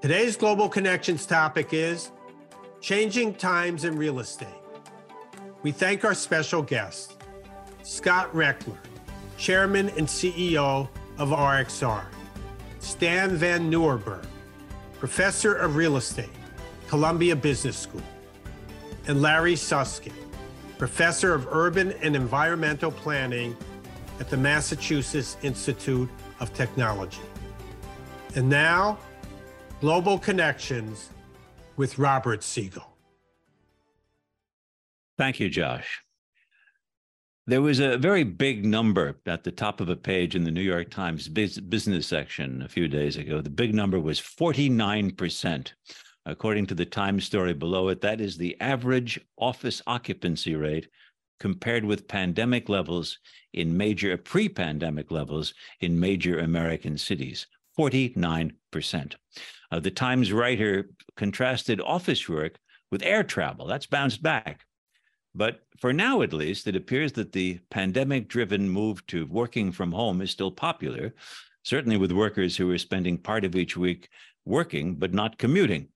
Today's Global Connections topic is changing times in real estate. We thank our special guest, Scott Rechler, Chairman and CEO of RXR, Stijn Van Nieuwerburgh, Professor of Real Estate, Columbia Business School, and Larry Susskind, Professor of Urban and Environmental Planning at the Massachusetts Institute of Technology. And now, Global Connections with Robert Siegel. Thank you, Josh. There was a very big number at the top of a page in the New York Times business section a few days ago. The big number was 49%. According to the Times story below it, that is the average office occupancy rate compared with pandemic levels in major pre pandemic levels in major American cities 49%. Uh, the Times writer contrasted office work with air travel. That's bounced back. But for now, at least, it appears that the pandemic driven move to working from home is still popular, certainly with workers who are spending part of each week working but not commuting.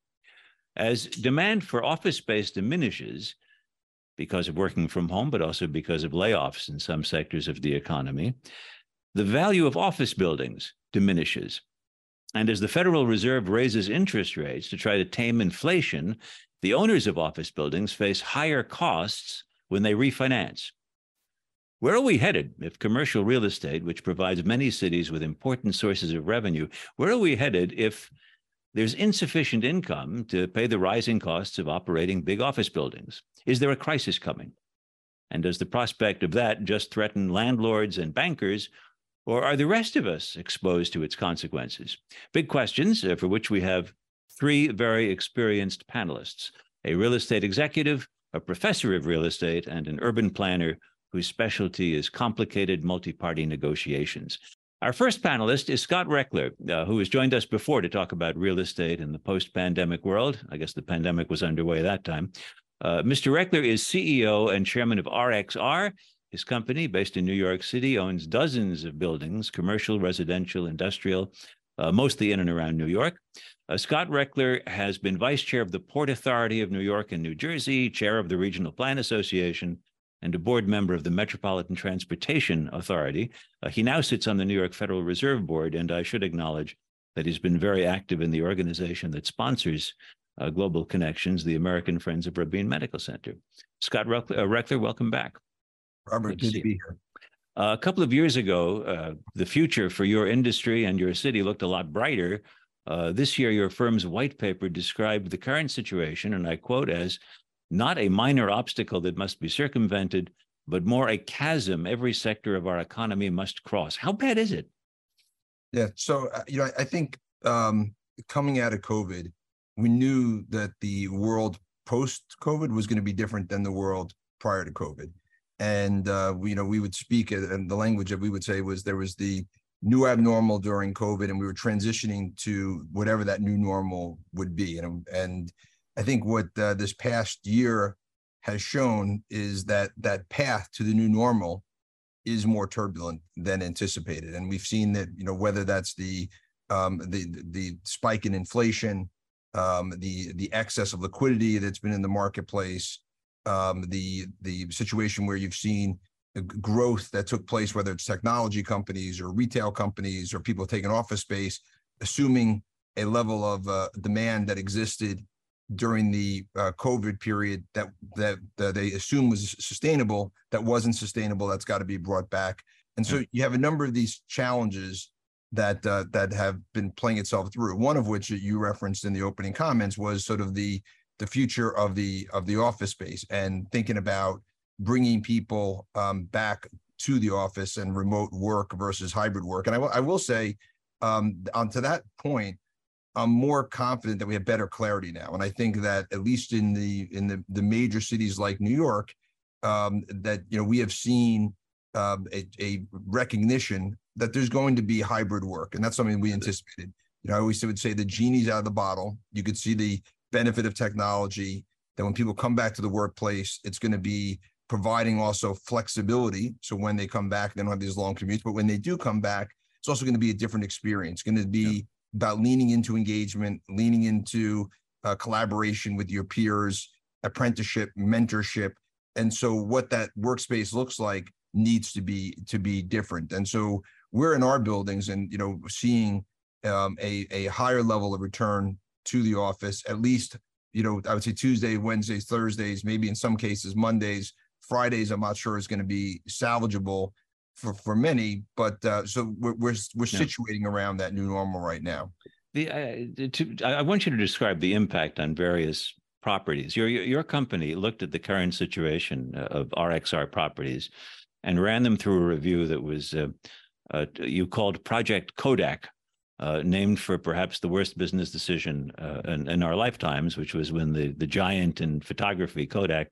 As demand for office space diminishes because of working from home, but also because of layoffs in some sectors of the economy, the value of office buildings diminishes. And as the Federal Reserve raises interest rates to try to tame inflation, the owners of office buildings face higher costs when they refinance. Where are we headed if commercial real estate, which provides many cities with important sources of revenue, where are we headed if there's insufficient income to pay the rising costs of operating big office buildings? Is there a crisis coming? And does the prospect of that just threaten landlords and bankers, or are the rest of us exposed to its consequences? Big questions uh, for which we have three very experienced panelists a real estate executive, a professor of real estate, and an urban planner whose specialty is complicated multi party negotiations. Our first panelist is Scott Rechler, uh, who has joined us before to talk about real estate in the post pandemic world. I guess the pandemic was underway that time. Uh, Mr. Rechler is CEO and chairman of RXR. His company, based in New York City, owns dozens of buildings, commercial, residential, industrial, uh, mostly in and around New York. Uh, Scott Rechler has been vice chair of the Port Authority of New York and New Jersey, chair of the Regional Plan Association, and a board member of the Metropolitan Transportation Authority. Uh, he now sits on the New York Federal Reserve Board, and I should acknowledge that he's been very active in the organization that sponsors uh, Global Connections, the American Friends of Rabin Medical Center. Scott Rechler, uh, welcome back. Robert, good, good to, to be here. Uh, a couple of years ago, uh, the future for your industry and your city looked a lot brighter. Uh, this year, your firm's white paper described the current situation, and I quote, as not a minor obstacle that must be circumvented, but more a chasm every sector of our economy must cross. How bad is it? Yeah. So, uh, you know, I, I think um, coming out of COVID, we knew that the world post COVID was going to be different than the world prior to COVID and uh, you know we would speak and the language that we would say was there was the new abnormal during COVID, and we were transitioning to whatever that new normal would be. And and I think what uh, this past year has shown is that that path to the new normal is more turbulent than anticipated, and we've seen that you know whether that's the um, the the spike in inflation, um, the the excess of liquidity that's been in the marketplace, um, the the situation where you've seen growth that took place, whether it's technology companies or retail companies or people taking office space, assuming a level of uh, demand that existed during the uh, COVID period that, that that they assume was sustainable, that wasn't sustainable, that's got to be brought back. And so you have a number of these challenges that uh, that have been playing itself through. One of which you referenced in the opening comments was sort of the the future of the of the office space and thinking about bringing people um, back to the office and remote work versus hybrid work. And I, I will say, um, on to that point, I'm more confident that we have better clarity now. And I think that at least in the in the, the major cities like New York, um, that you know we have seen um, a, a, recognition that there's going to be hybrid work, and that's something we anticipated. You know, I always would say the genie's out of the bottle. You could see the benefit of technology that when people come back to the workplace, it's going to be providing also flexibility. So when they come back, they don't have these long commutes, but when they do come back, it's also going to be a different experience. It's going to be about leaning into engagement, leaning into uh, collaboration with your peers, apprenticeship, mentorship, and so what that workspace looks like needs to be to be different. And so we're in our buildings, and you know, seeing um, a a higher level of return to the office, at least you know, I would say Tuesday, Wednesdays, Thursdays, maybe in some cases Mondays, Fridays. I'm not sure is going to be salvageable for for many, but uh, so we're we're, we're yeah. situating around that new normal right now. The uh, to, I want you to describe the impact on various properties. Your your company looked at the current situation uh, of RXR properties and ran them through a review that was uh, uh, you called Project Kodak, uh, named for perhaps the worst business decision uh, in, in, our lifetimes, which was when the the giant in photography Kodak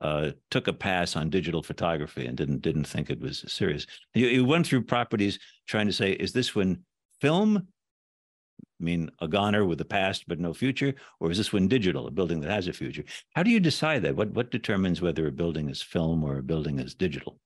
uh, took a pass on digital photography and didn't didn't think it was serious. You, you went through properties trying to say, is this when film I mean a goner with a past but no future, or is this when digital, a building that has a future? How do you decide that? What what determines whether a building is film or a building is digital?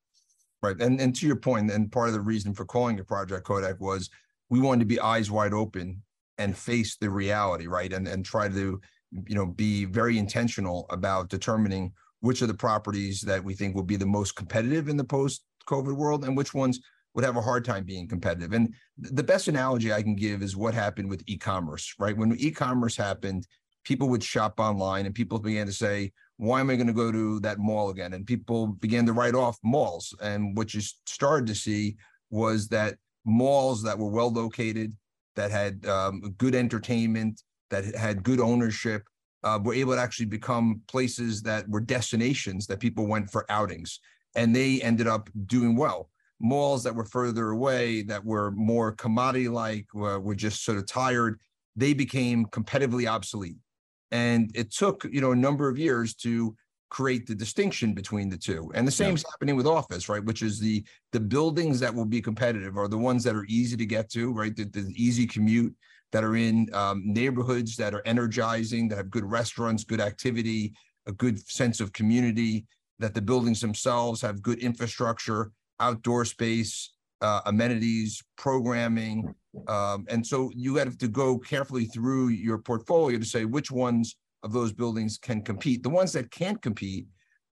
Right, and and to your point, and part of the reason for calling it Project Kodak was we wanted to be eyes wide open and face the reality, right, and and try to you know be very intentional about determining which of the properties that we think will be the most competitive in the post COVID world and which ones would have a hard time being competitive. And the best analogy I can give is what happened with e-commerce, right? When e-commerce happened, people would shop online and people began to say, why am I going to go to that mall again? And people began to write off malls. And what you started to see was that malls that were well located, that had um, good entertainment, that had good ownership, uh, were able to actually become places that were destinations that people went for outings, and they ended up doing well. Malls that were further away, that were more commodity-like, were, were just sort of tired, they became competitively obsolete. And it took you know a number of years to create the distinction between the two. And the same is happening with office, right? Which is the the buildings that will be competitive are the ones that are easy to get to, right? The, the easy commute that are in um, neighborhoods that are energizing, that have good restaurants, good activity, a good sense of community, that the buildings themselves have good infrastructure, outdoor space, uh, amenities, programming. Um, and so you have to go carefully through your portfolio to say which ones of those buildings can compete. The ones that can't compete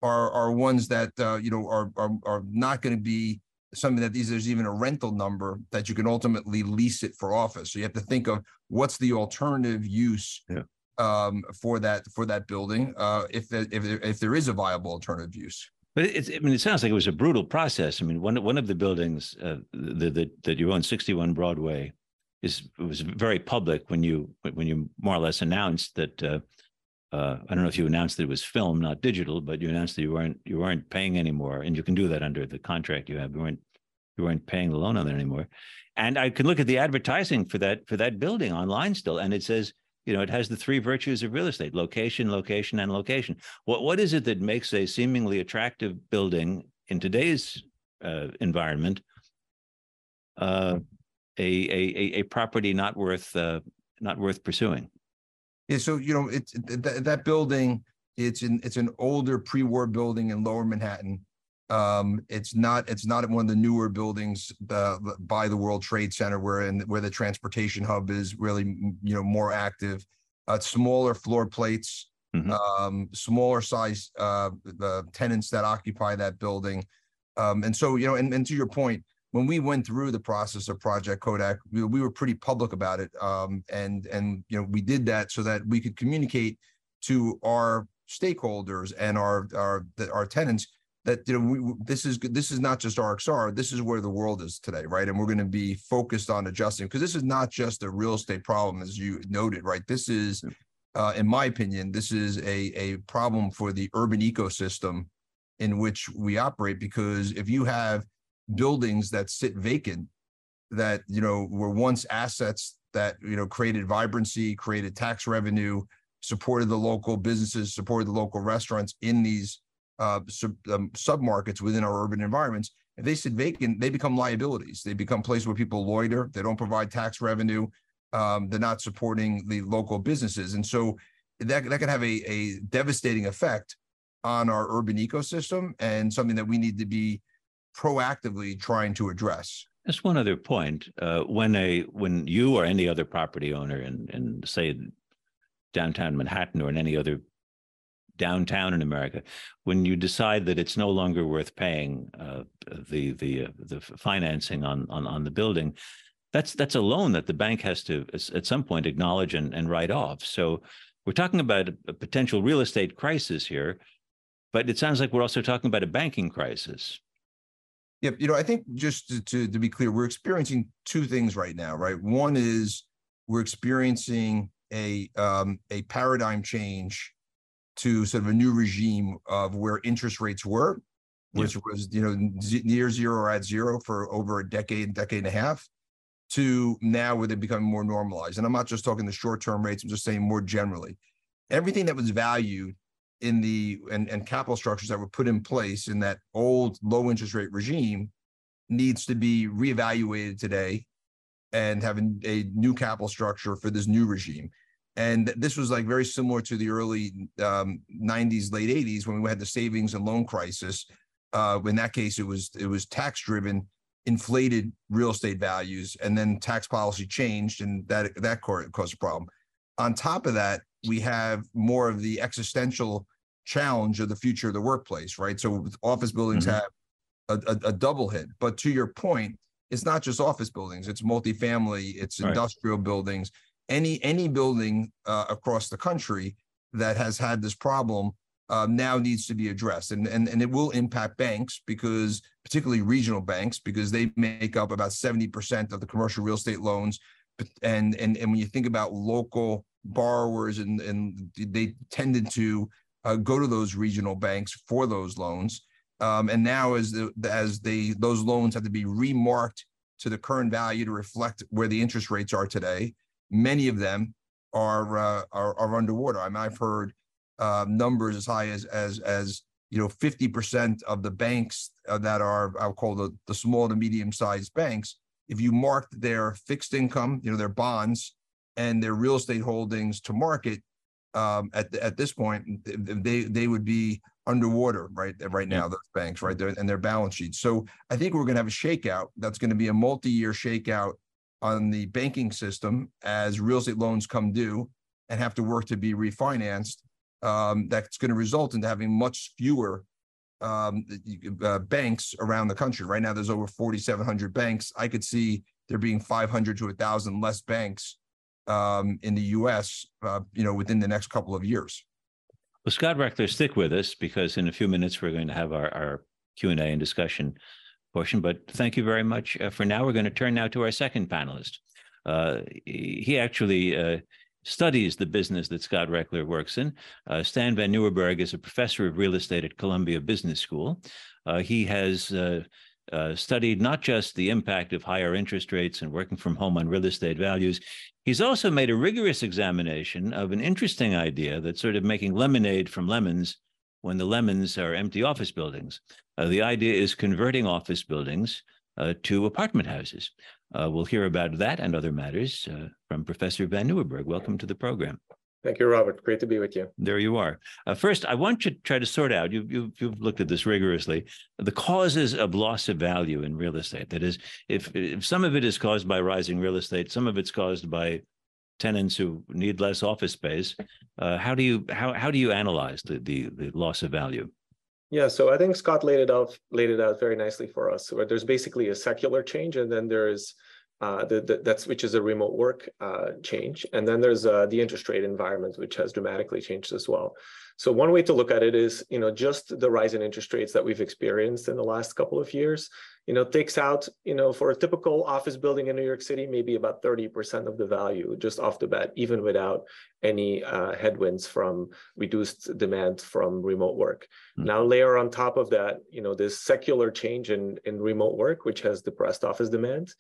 are are ones that uh, you know are are, are not going to be something that these there's even a rental number that you can ultimately lease it for office. So you have to think of what's the alternative use yeah. um, for that for that building uh, if if if there is a viable alternative use. But it's, I mean, it sounds like it was a brutal process. I mean, one one of the buildings uh, that that you own, 61 Broadway, is was very public when you when you more or less announced that. Uh, uh, I don't know if you announced that it was film, not digital, but you announced that you weren't you weren't paying anymore, and you can do that under the contract you have. You weren't you weren't paying the loan on that anymore, and I can look at the advertising for that for that building online still, and it says you know it has the three virtues of real estate: location, location, and location. What what is it that makes a seemingly attractive building in today's uh, environment uh, a, a a property not worth uh, not worth pursuing? Yeah, so you know, it's that, that building. It's an it's an older pre-war building in Lower Manhattan. Um, it's not it's not one of the newer buildings uh, by the World Trade Center where in where the transportation hub is really you know more active. Uh, smaller floor plates, mm-hmm. um, smaller size uh, the tenants that occupy that building, um, and so you know, and, and to your point, when we went through the process of Project Kodak, we, we were pretty public about it, um, and and you know we did that so that we could communicate to our stakeholders and our our our tenants that you know we, this is this is not just RXR. This is where the world is today, right? And we're going to be focused on adjusting because this is not just a real estate problem, as you noted, right? This is, uh, in my opinion, this is a a problem for the urban ecosystem in which we operate because if you have buildings that sit vacant that you know were once assets that you know created vibrancy created tax revenue supported the local businesses supported the local restaurants in these uh, sub um, submarkets within our urban environments. If they sit vacant they become liabilities. They become places where people loiter. They don't provide tax revenue. Um, they're not supporting the local businesses. And so that, that can have a, a devastating effect on our urban ecosystem and something that we need to be proactively trying to address. Just one other point. Uh, when a when you or any other property owner in, in say downtown Manhattan or in any other downtown in America, when you decide that it's no longer worth paying uh, the the uh, the financing on, on on the building, that's that's a loan that the bank has to at some point acknowledge and, and write off. So we're talking about a potential real estate crisis here, but it sounds like we're also talking about a banking crisis. Yep. You know, I think just to, to, to be clear, we're experiencing two things right now, right? One is we're experiencing a um, a paradigm change to sort of a new regime of where interest rates were, which yeah. was you know near zero or at zero for over a decade, decade and a half, to now where they become more normalized. And I'm not just talking the short term rates; I'm just saying more generally, everything that was valued in the and, and capital structures that were put in place in that old low interest rate regime needs to be reevaluated today and having a new capital structure for this new regime. And this was like very similar to the early um, 90s, late 80s when we had the savings and loan crisis. Uh, in that case, it was it was tax driven, inflated real estate values, and then tax policy changed, and that that caused a problem. On top of that, we have more of the existential challenge of the future of the workplace, right? So office buildings mm-hmm. have a, a, a, double hit. But to your point, it's not just office buildings; it's multifamily, it's right. industrial buildings. Any any building uh, across the country that has had this problem uh, now needs to be addressed, and and and it will impact banks because particularly regional banks because they make up about seventy percent of the commercial real estate loans. And and and when you think about local borrowers and and they tended to uh, go to those regional banks for those loans. Um, and now as the, as they those loans have to be remarked to the current value to reflect where the interest rates are today, many of them are uh, are, are, underwater. I mean, I've heard uh, numbers as high as as as you know, 50% of the banks uh, that are I'll call the the small to medium sized banks, if you marked their fixed income, you know, their bonds and their real estate holdings to market um, at at this point, they they would be underwater right right now. Those banks, right there, and their balance sheets. So I think we're going to have a shakeout. That's going to be a multi-year shakeout on the banking system as real estate loans come due and have to work to be refinanced. Um, that's going to result in having much fewer um, uh, banks around the country. Right now, there's over 4,700 banks. I could see there being 500 to 1,000 less banks um, in the U.S. Uh, you know, within the next couple of years. Well, Scott Rechler, stick with us because in a few minutes we're going to have our, our Q and A and discussion portion. But thank you very much uh, for now. We're going to turn now to our second panelist. Uh, he actually uh, studies the business that Scott Rechler works in. Uh, Stijn Van Nieuwerburgh is a professor of real estate at Columbia Business School. Uh, he has uh, uh, studied not just the impact of higher interest rates and working from home on real estate values, he's also made a rigorous examination of an interesting idea that's sort of making lemonade from lemons when the lemons are empty office buildings. Uh, the idea is converting office buildings uh, to apartment houses. Uh, we'll hear about that and other matters uh, from Professor Van Nieuwerburgh. Welcome to the program. Thank you, Robert. Great to be with you. There you are. Uh, first, I want you to try to sort out, you, you, you've looked at this rigorously, the causes of loss of value in real estate. That is, if, if some of it is caused by rising real estate, some of it's caused by tenants who need less office space. Uh, how do you how how do you analyze the, the the loss of value? Yeah, so I think Scott laid it out laid it out very nicely for us. Where there's basically a secular change, and then there's uh, the, the, that's which is a remote work uh, change. And then there's uh, the interest rate environment, which has dramatically changed as well. So one way to look at it is, you know, just the rise in interest rates that we've experienced in the last couple of years, you know, takes out, you know, for a typical office building in New York City, maybe about 30% of the value just off the bat, even without any uh, headwinds from reduced demand from remote work. Mm-hmm. Now layer on top of that, you know, this secular change in, in remote work, which has depressed office demand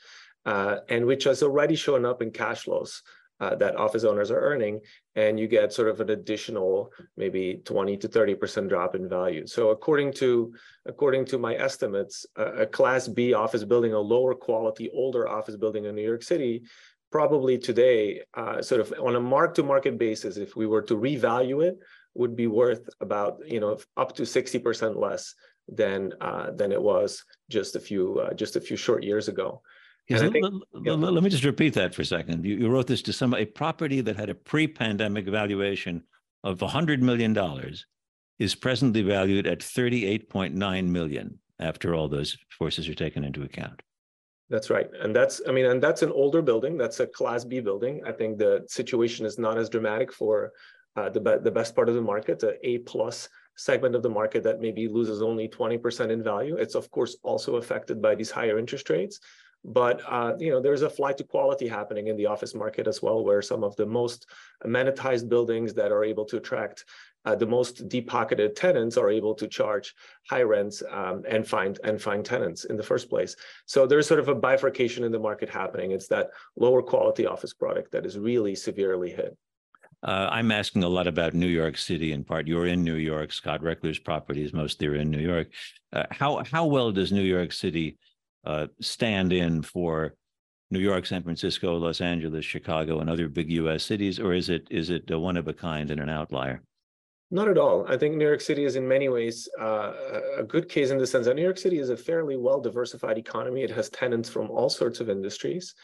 and which has already shown up in cash flows uh, that office owners are earning, and you get sort of an additional maybe 20 to 30 percent drop in value. So according to according to my estimates, a Class B office building, a lower quality, older office building in New York City, probably today, uh, sort of on a mark-to-market basis, if we were to revalue it, would be worth about you know up to 60 percent less than uh, than it was just a few uh, just a few short years ago. Think, yeah. Let me just repeat that for a second. You, you wrote this to some a property that had a pre-pandemic valuation of $100 million is presently valued at 38.9 million after all those forces are taken into account. That's right. And that's, I mean, and that's an older building. That's a class B building. I think the situation is not as dramatic for uh, the, be- the best part of the market, the A plus segment of the market that maybe loses only 20% in value. It's of course also affected by these higher interest rates. But uh, you know, there's a flight to quality happening in the office market as well, where some of the most amenitized buildings that are able to attract uh, the most deep-pocketed tenants are able to charge high rents um, and find and find tenants in the first place. So there's sort of a bifurcation in the market happening. It's that lower quality office product that is really severely hit. Uh, I'm asking a lot about New York City in part. You're in New York. Scott Rechler's properties mostly are in New York. Uh, how how well does New York City uh, stand in for New York, San Francisco, Los Angeles, Chicago, and other big U.S. cities, or is it is it one of a kind and an outlier? Not at all. I think New York City is in many ways uh, a good case in the sense that New York City is a fairly well diversified economy. It has tenants from all sorts of industries.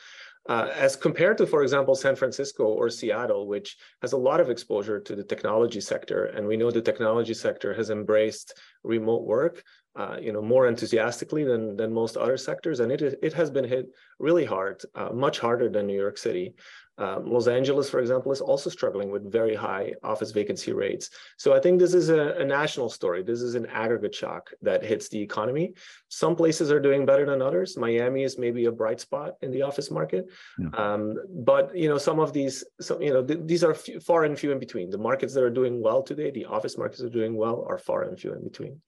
Uh, as compared to, for example, San Francisco or Seattle, which has a lot of exposure to the technology sector, and we know the technology sector has embraced remote work, uh, you know, more enthusiastically than than most other sectors, and it it has been hit really hard, uh, much harder than New York City. Um, Los Angeles, for example, is also struggling with very high office vacancy rates. So I think this is a, a, national story. This is an aggregate shock that hits the economy. Some places are doing better than others. Miami is maybe a bright spot in the office market, yeah. um, but you know some of these, so, you know, th- these are few, far and few in between. The markets that are doing well today, the office markets are doing well, are far and few in between.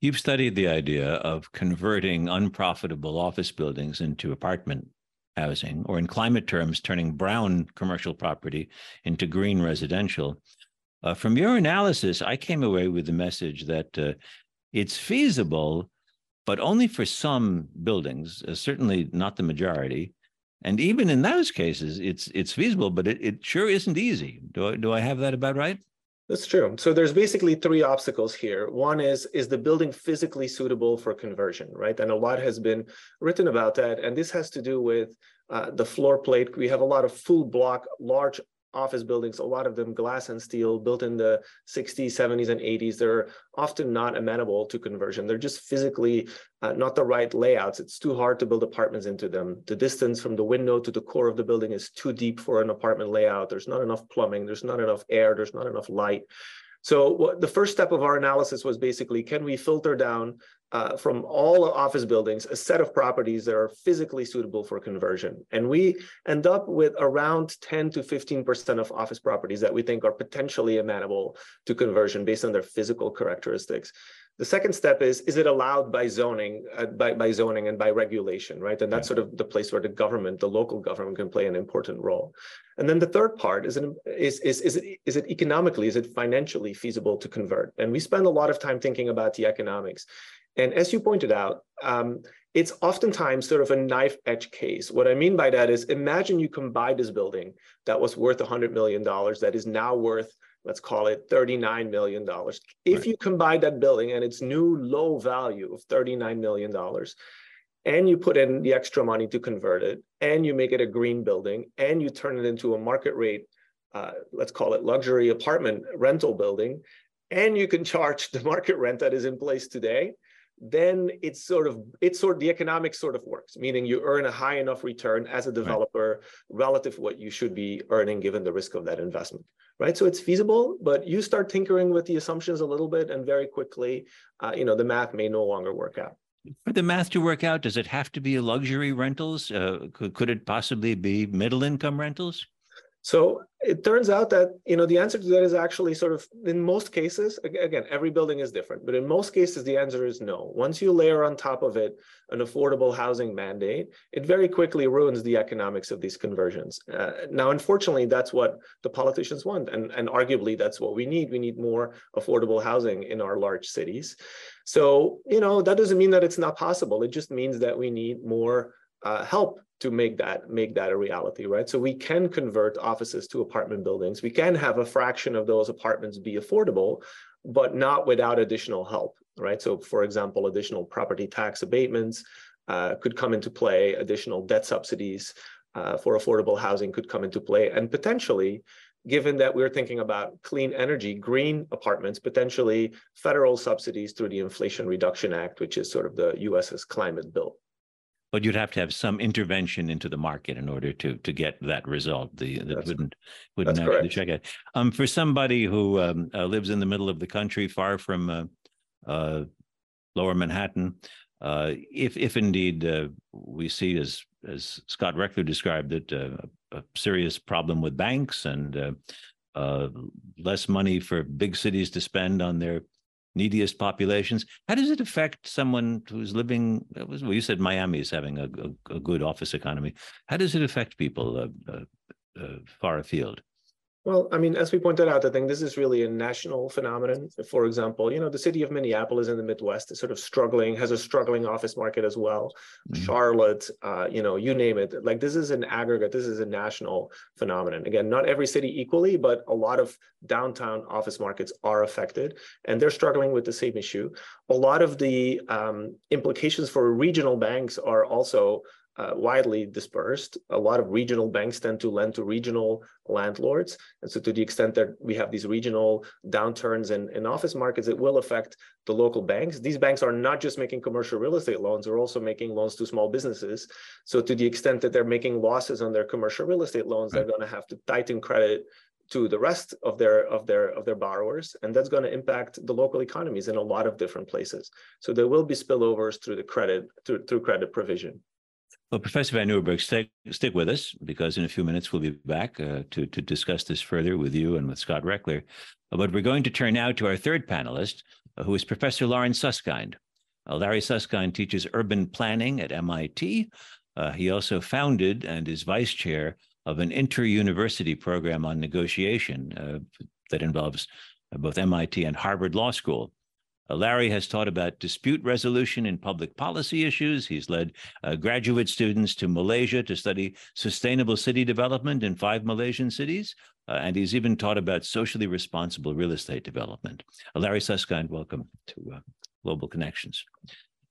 You've studied the idea of converting unprofitable office buildings into apartment housing, or in climate terms, turning brown commercial property into green residential. Uh, from your analysis, I came away with the message that uh, it's feasible, but only for some buildings, uh, certainly not the majority. And even in those cases, it's it's feasible, but it, it sure isn't easy. Do I, do I have that about right? That's true. So there's basically three obstacles here. One is is the building physically suitable for conversion, right? And a lot has been written about that. And this has to do with uh, the floor plate. We have a lot of full block, large office buildings, a lot of them glass and steel, built in the 60s, 70s, and 80s. They're often not amenable to conversion. They're just physically uh, not the right layouts. It's too hard to build apartments into them. The distance from the window to the core of the building is too deep for an apartment layout. There's not enough plumbing. There's not enough air. There's not enough light. So the first step of our analysis was basically, can we filter down uh, from all office buildings a set of properties that are physically suitable for conversion? And we end up with around 10 to 15% of office properties that we think are potentially amenable to conversion based on their physical characteristics. The second step is, is it allowed by zoning, uh, by, by zoning and by regulation, right? And that's sort of the place where the government, the local government can play an important role. And then the third part is, an, is, is, is, it, is it economically, is it financially feasible to convert? And we spend a lot of time thinking about the economics. And as you pointed out, um, it's oftentimes sort of a knife edge case. What I mean by that is imagine you can buy this building that was worth $100 million that is now worth let's call it $39 million. If right. you combine that building and its new low value of $39 million, and you put in the extra money to convert it, and you make it a green building, and you turn it into a market rate, uh, let's call it luxury apartment rental building, and you can charge the market rent that is in place today, then it's sort of it's sort of the economics sort of works meaning you earn a high enough return as a developer right. relative to what you should be earning given the risk of that investment right? So it's feasible but you start tinkering with the assumptions a little bit and very quickly uh, you know the math may no longer work out. For the math to work out does it have to be luxury rentals? Uh, could, could it possibly be middle income rentals so it turns out that you know the answer to that is actually sort of in most cases again every building is different but in most cases the answer is no. Once you layer on top of it an affordable housing mandate it very quickly ruins the economics of these conversions. Uh, now unfortunately that's what the politicians want and, and arguably that's what we need. We need more affordable housing in our large cities. So you know that doesn't mean that it's not possible. It just means that we need more uh, help to make that make that a reality, right? So we can convert offices to apartment buildings. We can have a fraction of those apartments be affordable, but not without additional help, right? So, for example, additional property tax abatements, uh, could come into play, additional debt subsidies uh, for affordable housing could come into play, and potentially, given that we're thinking about clean energy, green apartments, potentially federal subsidies through the Inflation Reduction Act, which is sort of the US's climate bill. But you'd have to have some intervention into the market in order to to get that result. The that that's, wouldn't wouldn't actually correct. check it. Um, for somebody who um, uh, lives in the middle of the country, far from uh, uh, Lower Manhattan, uh, if if indeed uh, we see as as Scott Rechler described it, uh, a serious problem with banks and uh, uh, less money for big cities to spend on their neediest populations. How does it affect someone who's living? Uh, well, you said Miami is having a, a, a good office economy. How does it affect people uh, uh, uh far afield? Well, I mean, as we pointed out, I think this is really a national phenomenon. For example, you know, the city of Minneapolis in the Midwest is sort of struggling, has a struggling office market as well. Mm-hmm. Charlotte, uh, you know, you name it. Like this is an aggregate, this is a national phenomenon. Again, not every city equally, but a lot of downtown office markets are affected and they're struggling with the same issue. A lot of the um, implications for regional banks are also uh, widely dispersed. A lot of regional banks tend to lend to regional landlords. And so to the extent that we have these regional downturns in, in office markets, it will affect the local banks. These banks are not just making commercial real estate loans, they're also making loans to small businesses. So to the extent that they're making losses on their commercial real estate loans, right. they're going to have to tighten credit to the rest of their of their of their borrowers and that's going to impact the local economies in a lot of different places so there will be spillovers through the credit through, through credit provision well, Professor Van Nieuwerburgh, stick, stick with us because in a few minutes we'll be back uh, to, to discuss this further with you and with Scott Rechler. Uh, but we're going to turn now to our third panelist, uh, who is Professor Lawrence Susskind. Uh, Larry Susskind teaches urban planning at MIT. Uh, he also founded and is vice chair of an inter-university program on negotiation uh, that involves both MIT and Harvard Law School. Larry has taught about dispute resolution in public policy issues. He's led uh, graduate students to Malaysia to study sustainable city development in five Malaysian cities. Uh, and he's even taught about socially responsible real estate development. Uh, Larry Susskind, welcome to uh, Global Connections.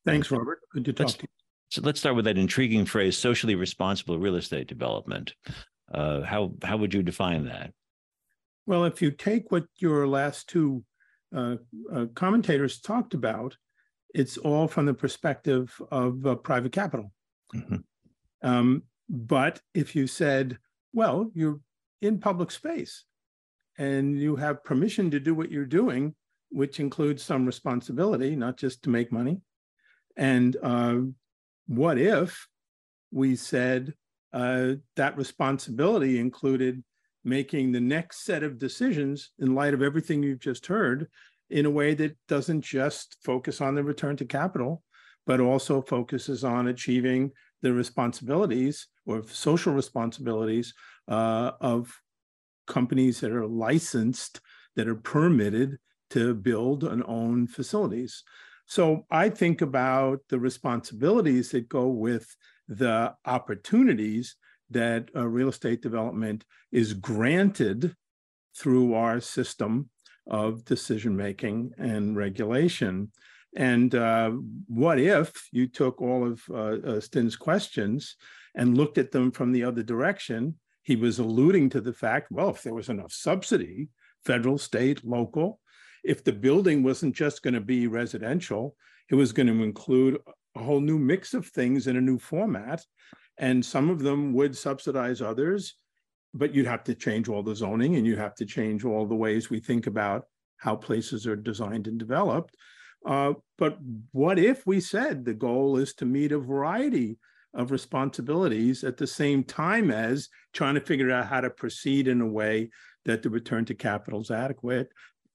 Thanks, Robert. Good to talk let's, to you. So let's start with that intriguing phrase, socially responsible real estate development. Uh, how, how would you define that? Well, if you take what your last two uh, uh, commentators talked about, it's all from the perspective of uh, private capital. Mm-hmm. Um, but if you said, well, you're in public space and you have permission to do what you're doing, which includes some responsibility, not just to make money. And uh, what if we said uh, that responsibility included making the next set of decisions in light of everything you've just heard in a way that doesn't just focus on the return to capital, but also focuses on achieving the responsibilities or social responsibilities uh, of companies that are licensed, that are permitted to build and own facilities. So I think about the responsibilities that go with the opportunities that real estate development is granted through our system of decision making and regulation. And uh, what if you took all of uh, uh, Stijn's questions and looked at them from the other direction? He was alluding to the fact well, if there was enough subsidy, federal, state, local, if the building wasn't just going to be residential, it was going to include a whole new mix of things in a new format. And some of them would subsidize others, but you'd have to change all the zoning and you have to change all the ways we think about how places are designed and developed. Uh, but what if we said the goal is to meet a variety of responsibilities at the same time as trying to figure out how to proceed in a way that the return to capital is adequate?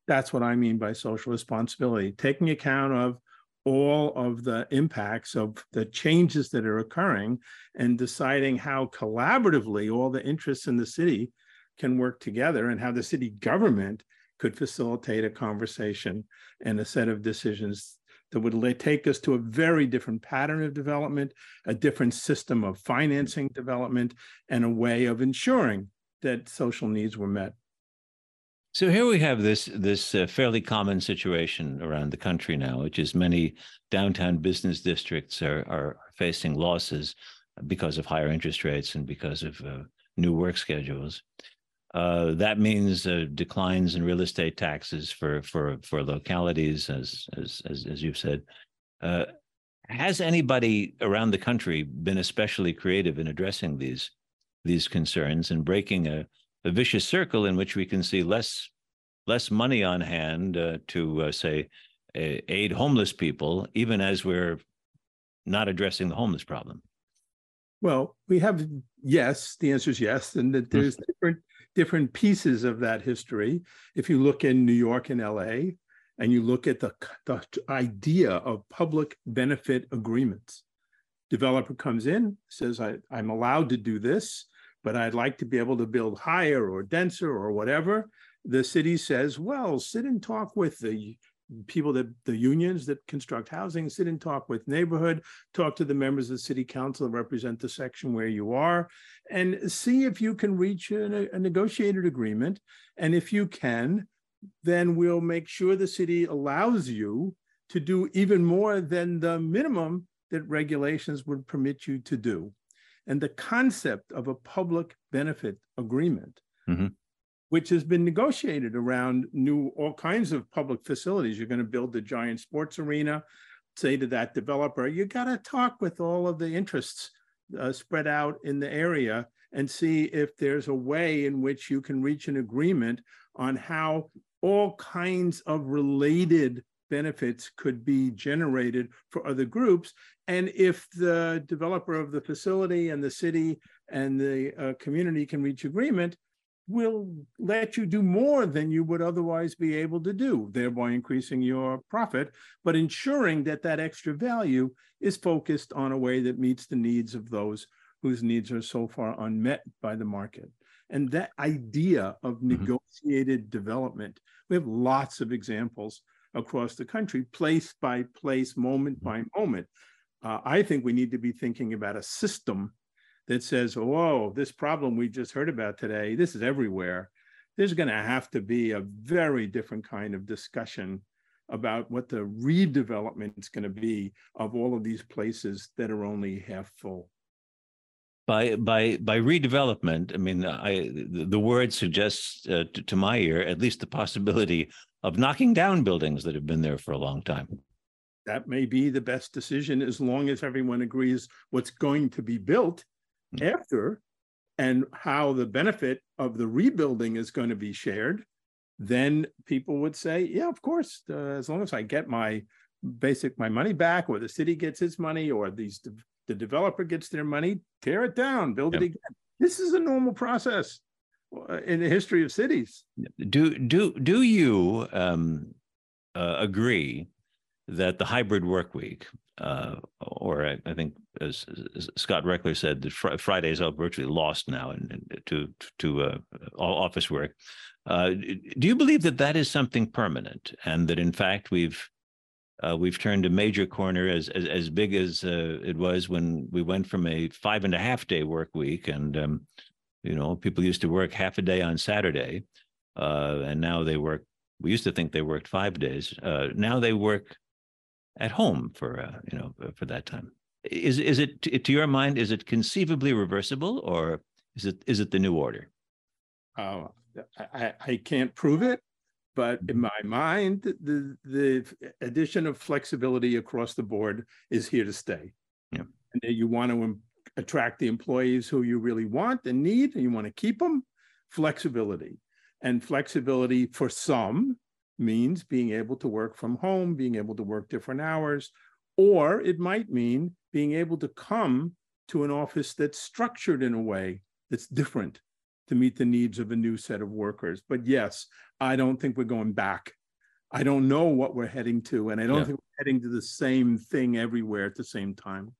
That's what I mean by social responsibility, taking account of all of the impacts of the changes that are occurring and deciding how collaboratively all the interests in the city can work together and how the city government could facilitate a conversation and a set of decisions that would take us to a very different pattern of development, a different system of financing development, and a way of ensuring that social needs were met. So here we have this this uh, fairly common situation around the country now, which is many downtown business districts are are facing losses because of higher interest rates and because of uh, new work schedules. Uh, that means uh, declines in real estate taxes for for for localities, as as as, as you've said. Uh, has anybody around the country been especially creative in addressing these these concerns and breaking a a vicious circle in which we can see less less money on hand uh, to uh, say aid homeless people, even as we're not addressing the homeless problem. Well, we have yes. The answer is yes, and that there's different different pieces of that history. If you look in New York and L.A. and you look at the the idea of public benefit agreements, developer comes in says I, I'm allowed to do this but I'd like to be able to build higher or denser or whatever. The city says, well, sit and talk with the people that the unions that construct housing, sit and talk with neighborhood, talk to the members of the city council that represent the section where you are, and see if you can reach a, a negotiated agreement. And if you can, then we'll make sure the city allows you to do even more than the minimum that regulations would permit you to do and the concept of a public benefit agreement, mm-hmm. which has been negotiated around new all kinds of public facilities. You're going to build the giant sports arena. Say to that developer, you got to talk with all of the interests uh, spread out in the area and see if there's a way in which you can reach an agreement on how all kinds of related benefits could be generated for other groups. And if the developer of the facility and the city and the uh, community can reach agreement, will let you do more than you would otherwise be able to do, thereby increasing your profit, but ensuring that that extra value is focused on a way that meets the needs of those whose needs are so far unmet by the market. And that idea of mm-hmm. negotiated development, we have lots of examples across the country, place by place, moment by moment. Uh, I think we need to be thinking about a system that says, whoa, this problem we just heard about today, this is everywhere. There's going to have to be a very different kind of discussion about what the redevelopment is going to be of all of these places that are only half full by by by redevelopment i mean i the word suggests uh, to, to, my ear at least the possibility of knocking down buildings that have been there for a long time. That may be the best decision as long as everyone agrees what's going to be built mm-hmm. after and how the benefit of the rebuilding is going to be shared. Then people would say, yeah, of course, uh, as long as I get my basic my money back or the city gets its money or these the developer gets their money tear it down build yep. it again this is a normal process uh, in the history of cities. Do do do you um, uh, agree that the hybrid work week, uh, or I, I think as, as, Scott Rechler said, that fr- Fridays are virtually lost now in, in, to to uh, office work. Uh, do you believe that that is something permanent, and that in fact we've uh, we've turned a major corner as as, as big as uh, it was when we went from a five and a half day work week and um, you know, people used to work half a day on Saturday, uh, and now they work. We used to think they worked five days. Uh, now they work at home for uh, you know for that time. Is is it to your mind? Is it conceivably reversible, or is it is it the new order? Uh, I, I can't prove it, but in mm-hmm. my mind, the the addition of flexibility across the board is here to stay. Yeah, and you want to attract the employees who you really want and need, and you want to keep them, flexibility. And flexibility for some means being able to work from home, being able to work different hours, or it might mean being able to come to an office that's structured in a way that's different to meet the needs of a new set of workers. But yes, I don't think we're going back. I don't know what we're heading to, and I don't yeah. think we're heading to the same thing everywhere at the same time.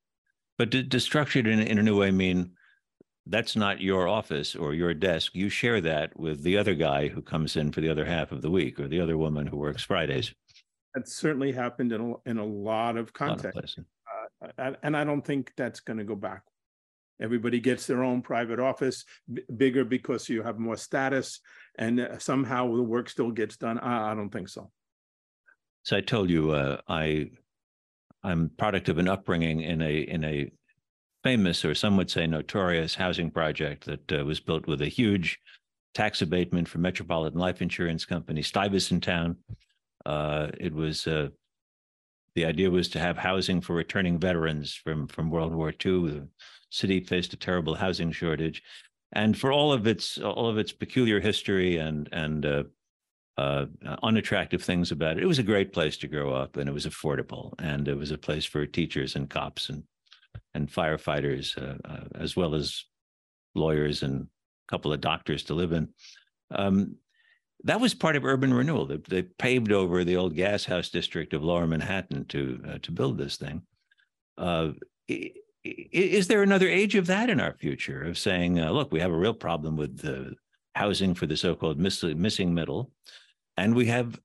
But to, to structure it in, in a new way I mean that's not your office or your desk. You share that with the other guy who comes in for the other half of the week or the other woman who works Fridays. That certainly happened in a, in a lot of contexts. Uh, and I don't think that's going to go back. Everybody gets their own private office, bigger because you have more status and uh, somehow the work still gets done. I, I don't think so. So I told you uh, I I'm product of an upbringing in a in a famous or some would say notorious housing project that uh, was built with a huge tax abatement for Metropolitan Life Insurance Company, Stuyvesant Town. Uh, it was uh, the idea was to have housing for returning veterans from from World War II. City faced a terrible housing shortage, and for all of its all of its peculiar history and and uh, uh, unattractive things about it, it was a great place to grow up, and it was affordable, and it was a place for teachers and cops and and firefighters, uh, uh as well as lawyers and a couple of doctors to live in. Um, that was part of urban renewal. They, they, paved over the old gas house district of Lower Manhattan to uh, to build this thing. Uh, is there another age of that in our future of saying, uh, look, we have a real problem with the housing for the so-called miss- missing middle, and we have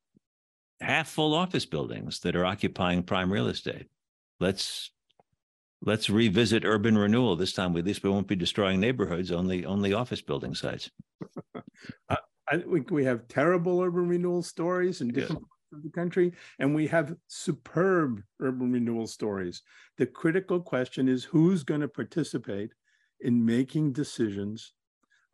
half full office buildings that are occupying prime real estate. Let's let's revisit urban renewal this time. At least we won't be destroying neighborhoods, only only office building sites. I think we have terrible urban renewal stories in different of the country, and we have superb urban renewal stories. The critical question is who's going to participate in making decisions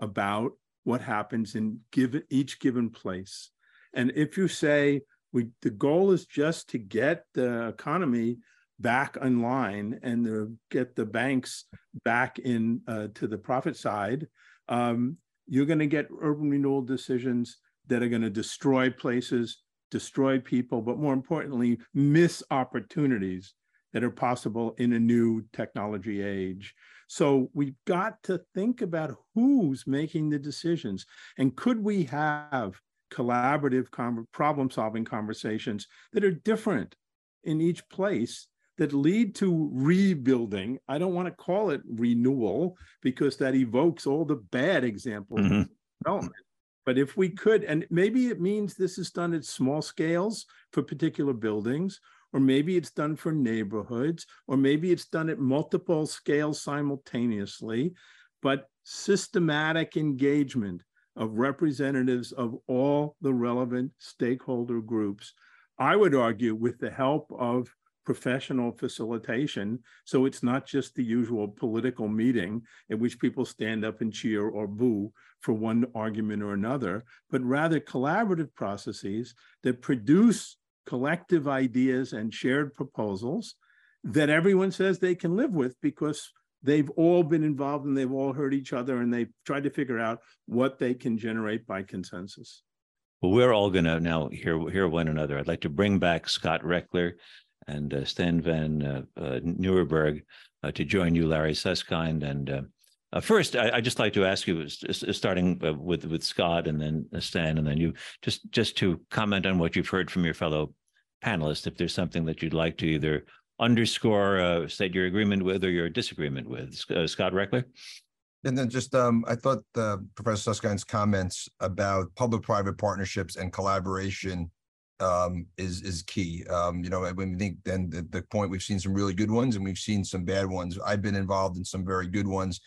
about what happens in given each given place. And if you say we the goal is just to get the economy back online and the, get the banks back in uh, to the profit side, um, you're going to get urban renewal decisions that are going to destroy places, destroy people, but more importantly, miss opportunities that are possible in a new technology age. So we've got to think about who's making the decisions and could we have collaborative problem solving conversations that are different in each place that lead to rebuilding. I don't want to call it renewal because that evokes all the bad examples mm-hmm. of development. But if we could, and maybe it means this is done at small scales for particular buildings, or maybe it's done for neighborhoods, or maybe it's done at multiple scales simultaneously, but systematic engagement of representatives of all the relevant stakeholder groups. I would argue with the help of professional facilitation. So it's not just the usual political meeting in which people stand up and cheer or boo for one argument or another, but rather collaborative processes that produce collective ideas and shared proposals that everyone says they can live with because they've all been involved and they've all heard each other and they've tried to figure out what they can generate by consensus. Well, we're all going to now hear hear one another. I'd like to bring back Scott Rechler, and uh, Stijn Van uh, uh, Nieuwerburgh to join you, Larry Susskind. And first, I, would just like to ask you, starting with with Scott and then Stijn, and then you, just just to comment on what you've heard from your fellow panelists. If there's something that you'd like to either underscore, uh, state your agreement with, or your disagreement with, uh, Scott Rechler. And then just, um, I thought uh, Professor Susskind's comments about public-private partnerships and collaboration um, is is key. Um, you know, when we think then the, the point we've seen some really good ones and we've seen some bad ones. I've been involved in some very good ones.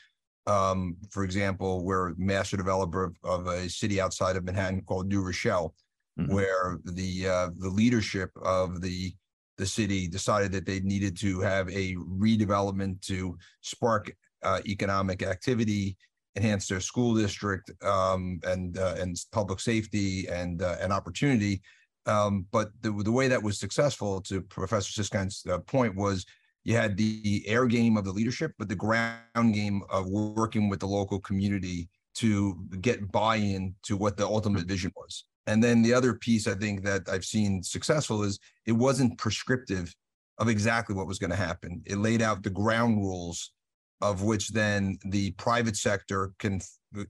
Um, for example, we're master developer of, of, a city outside of Manhattan called New Rochelle, mm-hmm. where the uh, the leadership of the the city decided that they needed to have a redevelopment to spark uh, economic activity, enhance their school district, um, and uh, and public safety and uh, and opportunity. Um, but the, the way that was successful, to Professor Susskind's uh, point, was you had the air game of the leadership, but the ground game of working with the local community to get buy-in to what the ultimate vision was. And then the other piece I think that I've seen successful is it wasn't prescriptive of exactly what was going to happen. It laid out the ground rules of which then the private sector can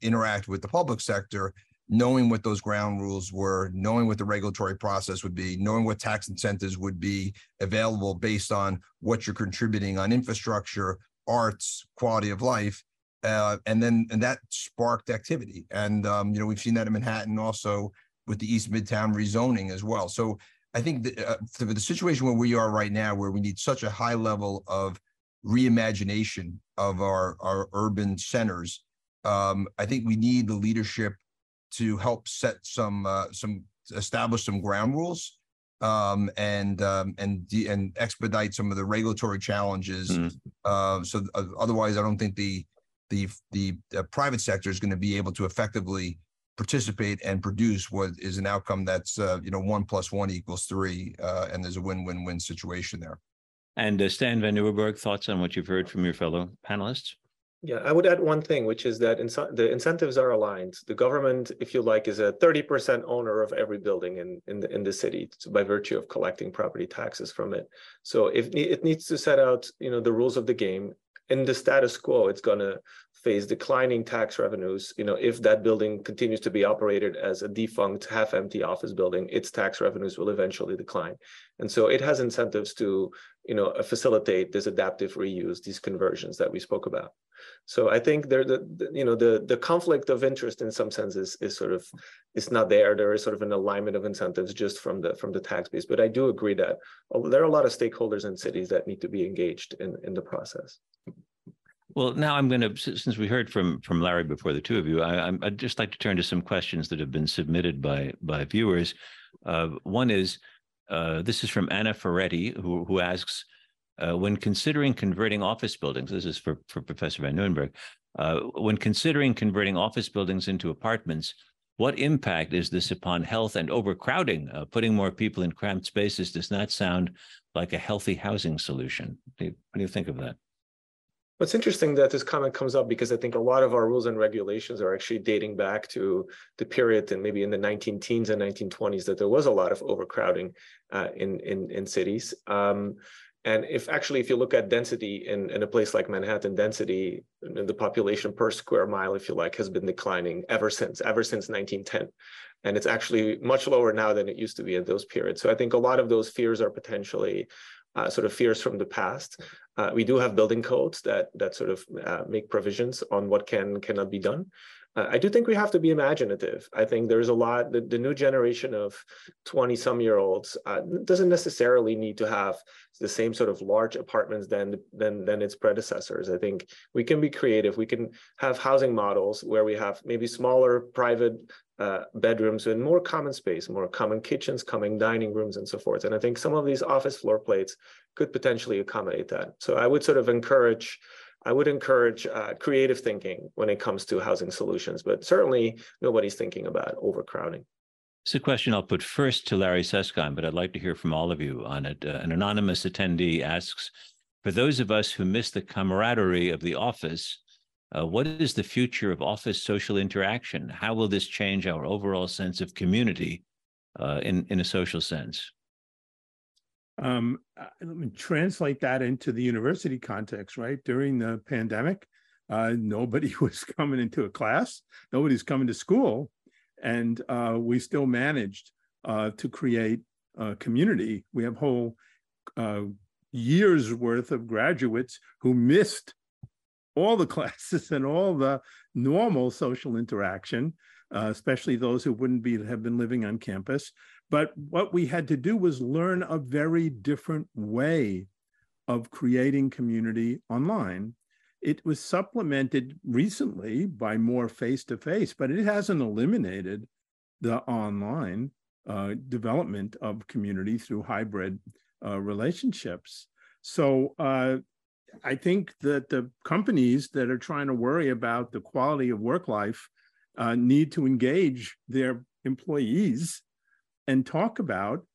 interact with the public sector knowing what those ground rules were, knowing what the regulatory process would be, knowing what tax incentives would be available based on what you're contributing on infrastructure, arts, quality of life. Uh, and then and that sparked activity. And um, you know, we've seen that in Manhattan also with the East Midtown rezoning as well. So I think that, uh, for the situation where we are right now, where we need such a high level of reimagination of our, our urban centers, um, I think we need the leadership to help set some uh, some establish some ground rules um, and um, and de- and expedite some of the regulatory challenges. Mm. Uh, so uh, otherwise, I don't think the the the uh, private sector is going to be able to effectively participate and produce what is an outcome that's uh, you know one plus one equals three, uh, and there's a win-win-win situation there. And uh, Stijn Van Nieuwerburgh, thoughts on what you've heard from your fellow panelists? Yeah, I would add one thing, which is that the incentives are aligned. The government, if you like, is a 30% owner of every building in, in, the, in the city by virtue of collecting property taxes from it. So if it needs to set out, you know, the rules of the game in the status quo, it's going to face declining tax revenues. You know, if that building continues to be operated as a defunct, half-empty office building, its tax revenues will eventually decline. And so it has incentives to, you know, facilitate this adaptive reuse, these conversions that we spoke about. So I think there, the, the, you know, the the conflict of interest in some sense is, is sort of is not there. There is sort of an alignment of incentives just from the from the tax base. But I do agree that there are a lot of stakeholders in cities that need to be engaged in in the process. Well, now I'm going to, since we heard from from Larry before the two of you, I, would just like to turn to some questions that have been submitted by by viewers. Uh, one is, uh, this is from Anna Ferretti, who who asks, uh, when considering converting office buildings, this is for, for Professor Van Nieuwerburgh, uh, when considering converting office buildings into apartments, what impact is this upon health and overcrowding? Uh, putting more people in cramped spaces does not sound like a healthy housing solution. Do you, what do you think of that? What's interesting that this comment comes up because I think a lot of our rules and regulations are actually dating back to the period and maybe in the 19 teens and 1920s that there was a lot of overcrowding uh, in, in, in cities. Um, and if actually, if you look at density in, in a place like Manhattan, density, the population per square mile, if you like, has been declining ever since, ever since 1910. And it's actually much lower now than it used to be in those periods. So I think a lot of those fears are potentially uh, sort of fears from the past. Uh, we do have building codes that that sort of uh, make provisions on what can cannot be done. Uh, I do think we have to be imaginative. I think there's a lot, the, the new generation of 20 some year olds uh, doesn't necessarily need to have the same sort of large apartments than, than, than its predecessors. I think we can be creative. We can have housing models where we have maybe smaller private uh, bedrooms and more common space, more common kitchens, common dining rooms, and so forth. And I think some of these office floor plates could potentially accommodate that. So I would sort of encourage I would encourage uh, creative thinking when it comes to housing solutions, but certainly nobody's thinking about overcrowding. It's a question I'll put first to Larry Susskind, but I'd like to hear from all of you on it. Uh, an anonymous attendee asks, for those of us who miss the camaraderie of the office, uh, what is the future of office social interaction? How will this change our overall sense of community uh, in, in a social sense? Um, uh, let me translate that into the university context, right? During the pandemic, uh, nobody was coming into a class, nobody's coming to school, and uh, we still managed uh, to create a community. We have whole uh, years worth of graduates who missed all the classes and all the normal social interaction, uh, especially those who wouldn't be have been living on campus. But what we had to do was learn a very different way of creating community online. It was supplemented recently by more face to face, but it hasn't eliminated the online uh, development of community through hybrid uh, relationships. So uh, I think that the companies that are trying to worry about the quality of work life uh, need to engage their employees and talk about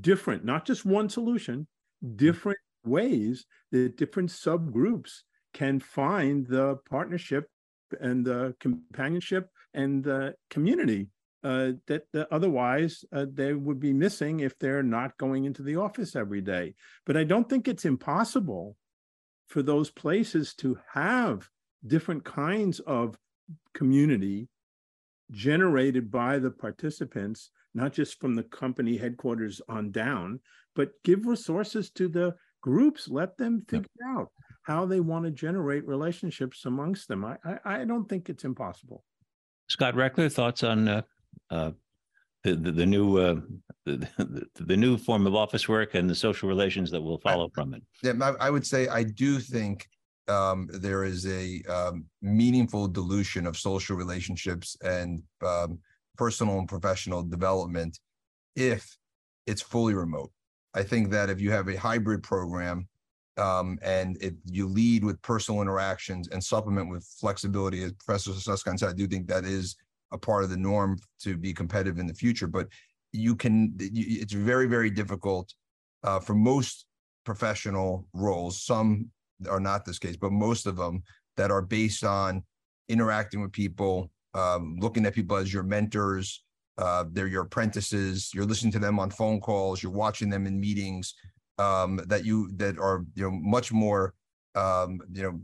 different, not just one solution, different ways that different subgroups can find the partnership and the companionship and the community uh, that, that, otherwise uh, they would be missing if they're not going into the office every day. But I don't think it's impossible for those places to have different kinds of community generated by the participants not just from the company headquarters on down, but give resources to the groups. Let them figure yep. out how they want to generate relationships amongst them. I, I, I don't think it's impossible. Scott Rechler, thoughts on uh, uh, the, the, the new uh, the, the, the new form of office work and the social relations that will follow I, from it? Yeah, I, I would say I do think um, there is a um, meaningful dilution of social relationships and um, personal and professional development if it's fully remote. I think that if you have a hybrid program um, and if you lead with personal interactions and supplement with flexibility, as Professor Susskind said, I do think that is a part of the norm to be competitive in the future. But you can, it's very, very difficult uh, for most professional roles. Some are not this case, but most of them that are based on interacting with people, um, looking at people as your mentors. Uh, they're your apprentices. You're listening to them on phone calls. You're watching them in meetings um, that you that are you know much more um, you know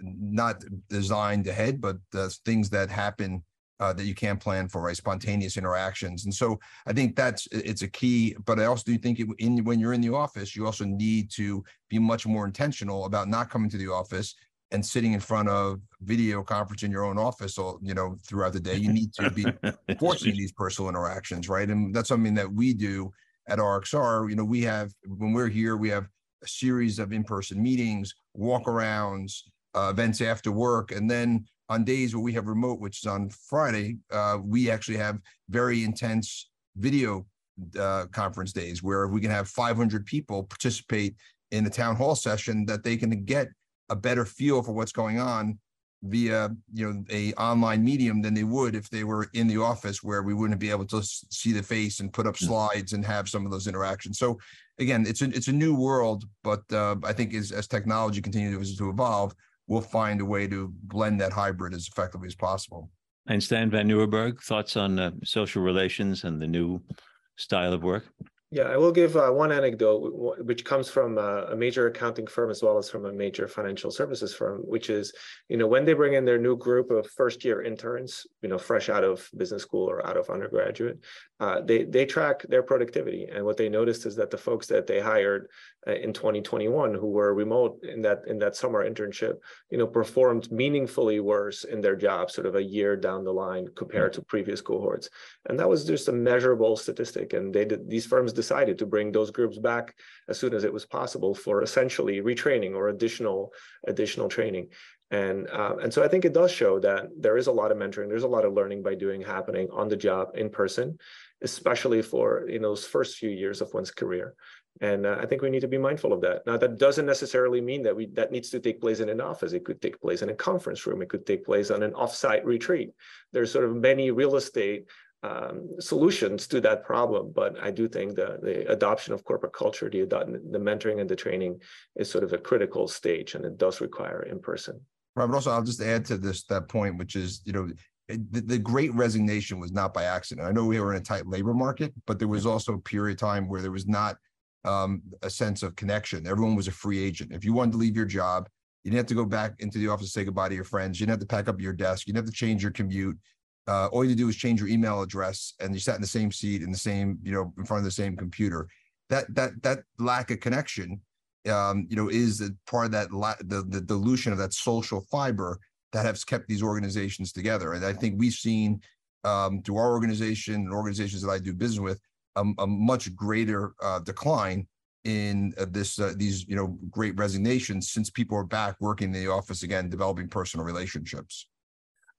not designed ahead, but uh, things that happen uh, that you can't plan for, right? Spontaneous interactions, and so I think that's it's a key. But I also do think in when you're in the office, you also need to be much more intentional about not coming to the office and sitting in front of video conference in your own office or you know throughout the day you need to be forcing these personal interactions right? And that's something that we do at rxr you know we have when we're here we have a series of in-person meetings walk-arounds uh, events after work. And then on days where we have remote which is on friday uh, we actually have very intense video uh, conference days where we can have 500 people participate in a town hall session that they can get a better feel for what's going on via you know a online medium than they would if they were in the office where we wouldn't be able to see the face and put up hmm. slides and have some of those interactions. So again it's a it's a new world but uh, i think as, as technology continues to evolve we'll find a way to blend that hybrid as effectively as possible. And stijn van nieuwerburgh thoughts on uh, social relations and the new style of work yeah, I will give uh, one anecdote, which comes from uh, a major accounting firm as well as from a major financial services firm, which is, you know, when they bring in their new group of first year interns, you know, fresh out of business school or out of undergraduate, uh, they they track their productivity, and what they noticed is that the folks that they hired uh, in 2021 who were remote in that in that summer internship, you know, performed meaningfully worse in their job, sort of a year down the line compared to previous cohorts, and that was just a measurable statistic, and they did these firms decided to bring those groups back as soon as it was possible for essentially retraining or additional additional training. And uh, and so I think it does show that there is a lot of mentoring, there's a lot of learning by doing happening on the job in person, especially for in those first few years of one's career. And uh, I think we need to be mindful of that. Now, that doesn't necessarily mean that we that needs to take place in an office. It could take place in a conference room. It could take place on an offsite retreat. There's sort of many real estate um, solutions to that problem. But I do think the, adoption of corporate culture, the, the mentoring and the training is sort of a critical stage and it does require in person. Robert, also, I'll just add to this, that point, which is, you know, the, the great resignation was not by accident. I know we were in a tight labor market, but there was also a period of time where there was not um, a sense of connection. Everyone was a free agent. If you wanted to leave your job, you didn't have to go back into the office to say goodbye to your friends. You didn't have to pack up your desk. You didn't have to change your commute uh, all you had to do is change your email address and you sat in the same seat in the same you know in front of the same computer that that that lack of connection um, you know is part of that la- the, the dilution of that social fiber that has kept these organizations together and i think we've seen um, through our organization and organizations that i do business with a, a much greater uh, decline in uh, this uh, these you know great resignations since people are back working in the office again developing personal relationships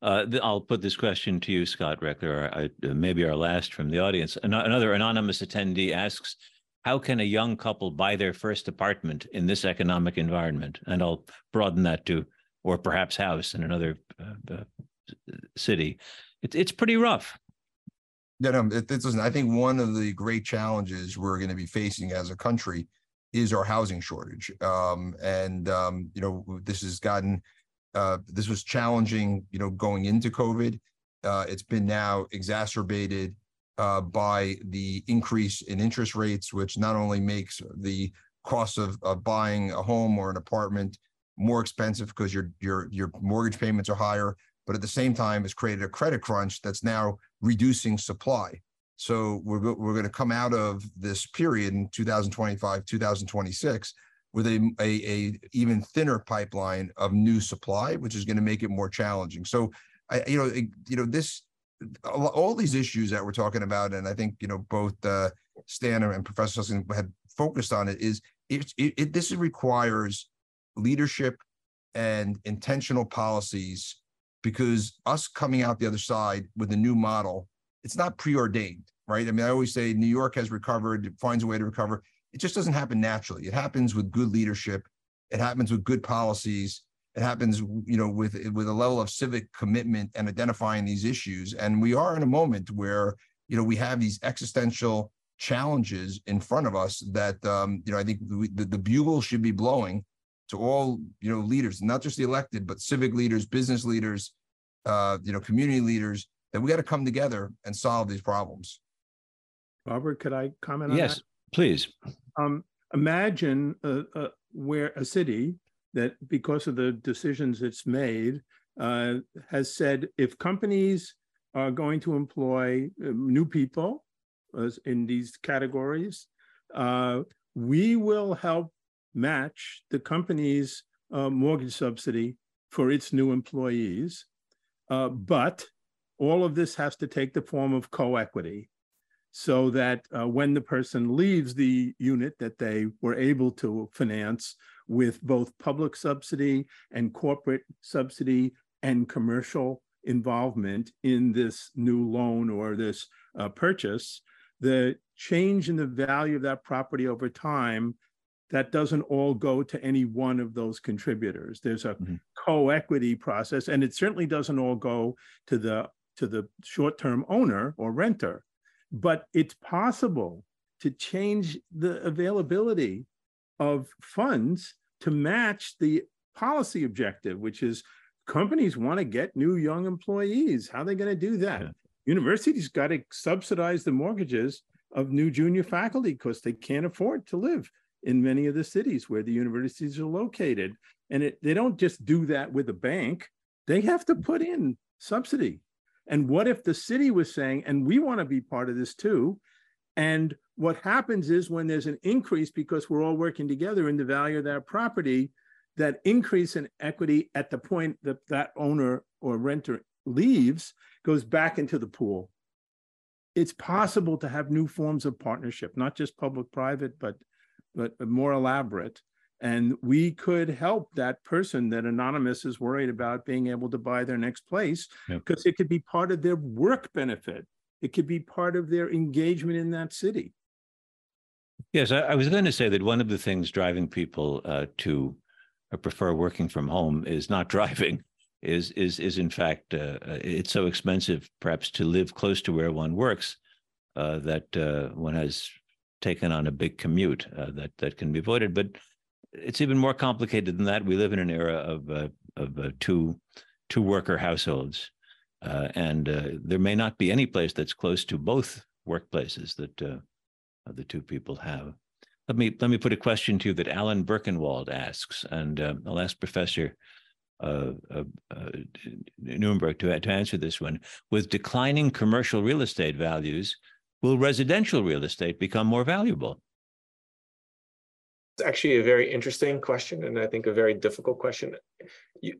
uh, I'll put this question to you, Scott Rechler, I, maybe our last from the audience. An- another anonymous attendee asks, how can a young couple buy their first apartment in this economic environment? And I'll broaden that to, or perhaps house in another uh, uh city. It's it's pretty rough. Yeah, no, it, it I think one of the great challenges we're going to be facing as a country is our housing shortage. Um, and um, you know, this has gotten uh, this was challenging, you know, going into COVID. Uh, it's been now exacerbated uh, by the increase in interest rates, which not only makes the cost of, of buying a home or an apartment more expensive because your your your mortgage payments are higher, but at the same time has created a credit crunch that's now reducing supply. So we're we're going to come out of this period in 2025, 2026 with a, a, a even thinner pipeline of new supply, which is going to make it more challenging. So, I, you know, you know, this all these issues that we're talking about, and I think you know both uh, Stijn and Professor Susskind had focused on it. Is it, it, it this requires leadership and intentional policies because us coming out the other side with a new model it's not preordained, right? I mean, I always say New York has recovered, finds a way to recover. It just doesn't happen naturally. It happens with good leadership. It happens with good policies. It happens, you know, with with a level of civic commitment and identifying these issues. And we are in a moment where, you know, we have these existential challenges in front of us that, um, you know, I think we, the, the bugle should be blowing to all, you know, leaders, not just the elected, but civic leaders, business leaders, uh, you know, community leaders, that we got to come together and solve these problems. Robert, could I comment on yes, that? please. Um, imagine uh, uh, where a city that, because of the decisions it's made, uh, has said if companies are going to employ uh, new people in these categories, uh, we will help match the company's uh, mortgage subsidy for its new employees. but all of this has to take the form of co-equity so that uh, when the person leaves the unit that they were able to finance with both public subsidy and corporate subsidy and commercial involvement in this new loan or this uh, purchase, the change in the value of that property over time that doesn't all go to any one of those contributors. There's a mm-hmm. co-equity process, and it certainly doesn't all go to the to the short-term owner or renter but it's possible to change the availability of funds to match the policy objective, which is companies want to get new young employees. How are they going to do that? Yeah. Universities got to subsidize the mortgages of new junior faculty because they can't afford to live in many of the cities where the universities are located. And it, they don't just do that with a bank, they have to put in subsidy. And what if the city was saying, and we want to be part of this too? And what happens is when there's an increase because we're all working together in the value of that property, that increase in equity at the point that that owner or renter leaves goes back into the pool. It's possible to have new forms of partnership, not just public private, but but more elaborate. And we could help that person that anonymous is worried about being able to buy their next place because yep. it could be part of their work benefit. It could be part of their engagement in that city. Yes i, I was going to say that one of the things driving people uh, to uh, prefer working from home is not driving is is is in fact uh, uh, it's so expensive perhaps to live close to where one works uh, that uh, one has taken on a big commute that that can be avoided but it's even more complicated than that. We live in an era of uh, of uh, two two worker households, uh, and uh, there may not be any place that's close to both workplaces that uh, the two people have. Let me let me put a question to you that Alan Birkenwald asks, and uh, I'll ask Professor Nieuwerburgh to to answer this one. With declining commercial real estate values, will residential real estate become more valuable? It's actually a very interesting question, and I think a very difficult question. You,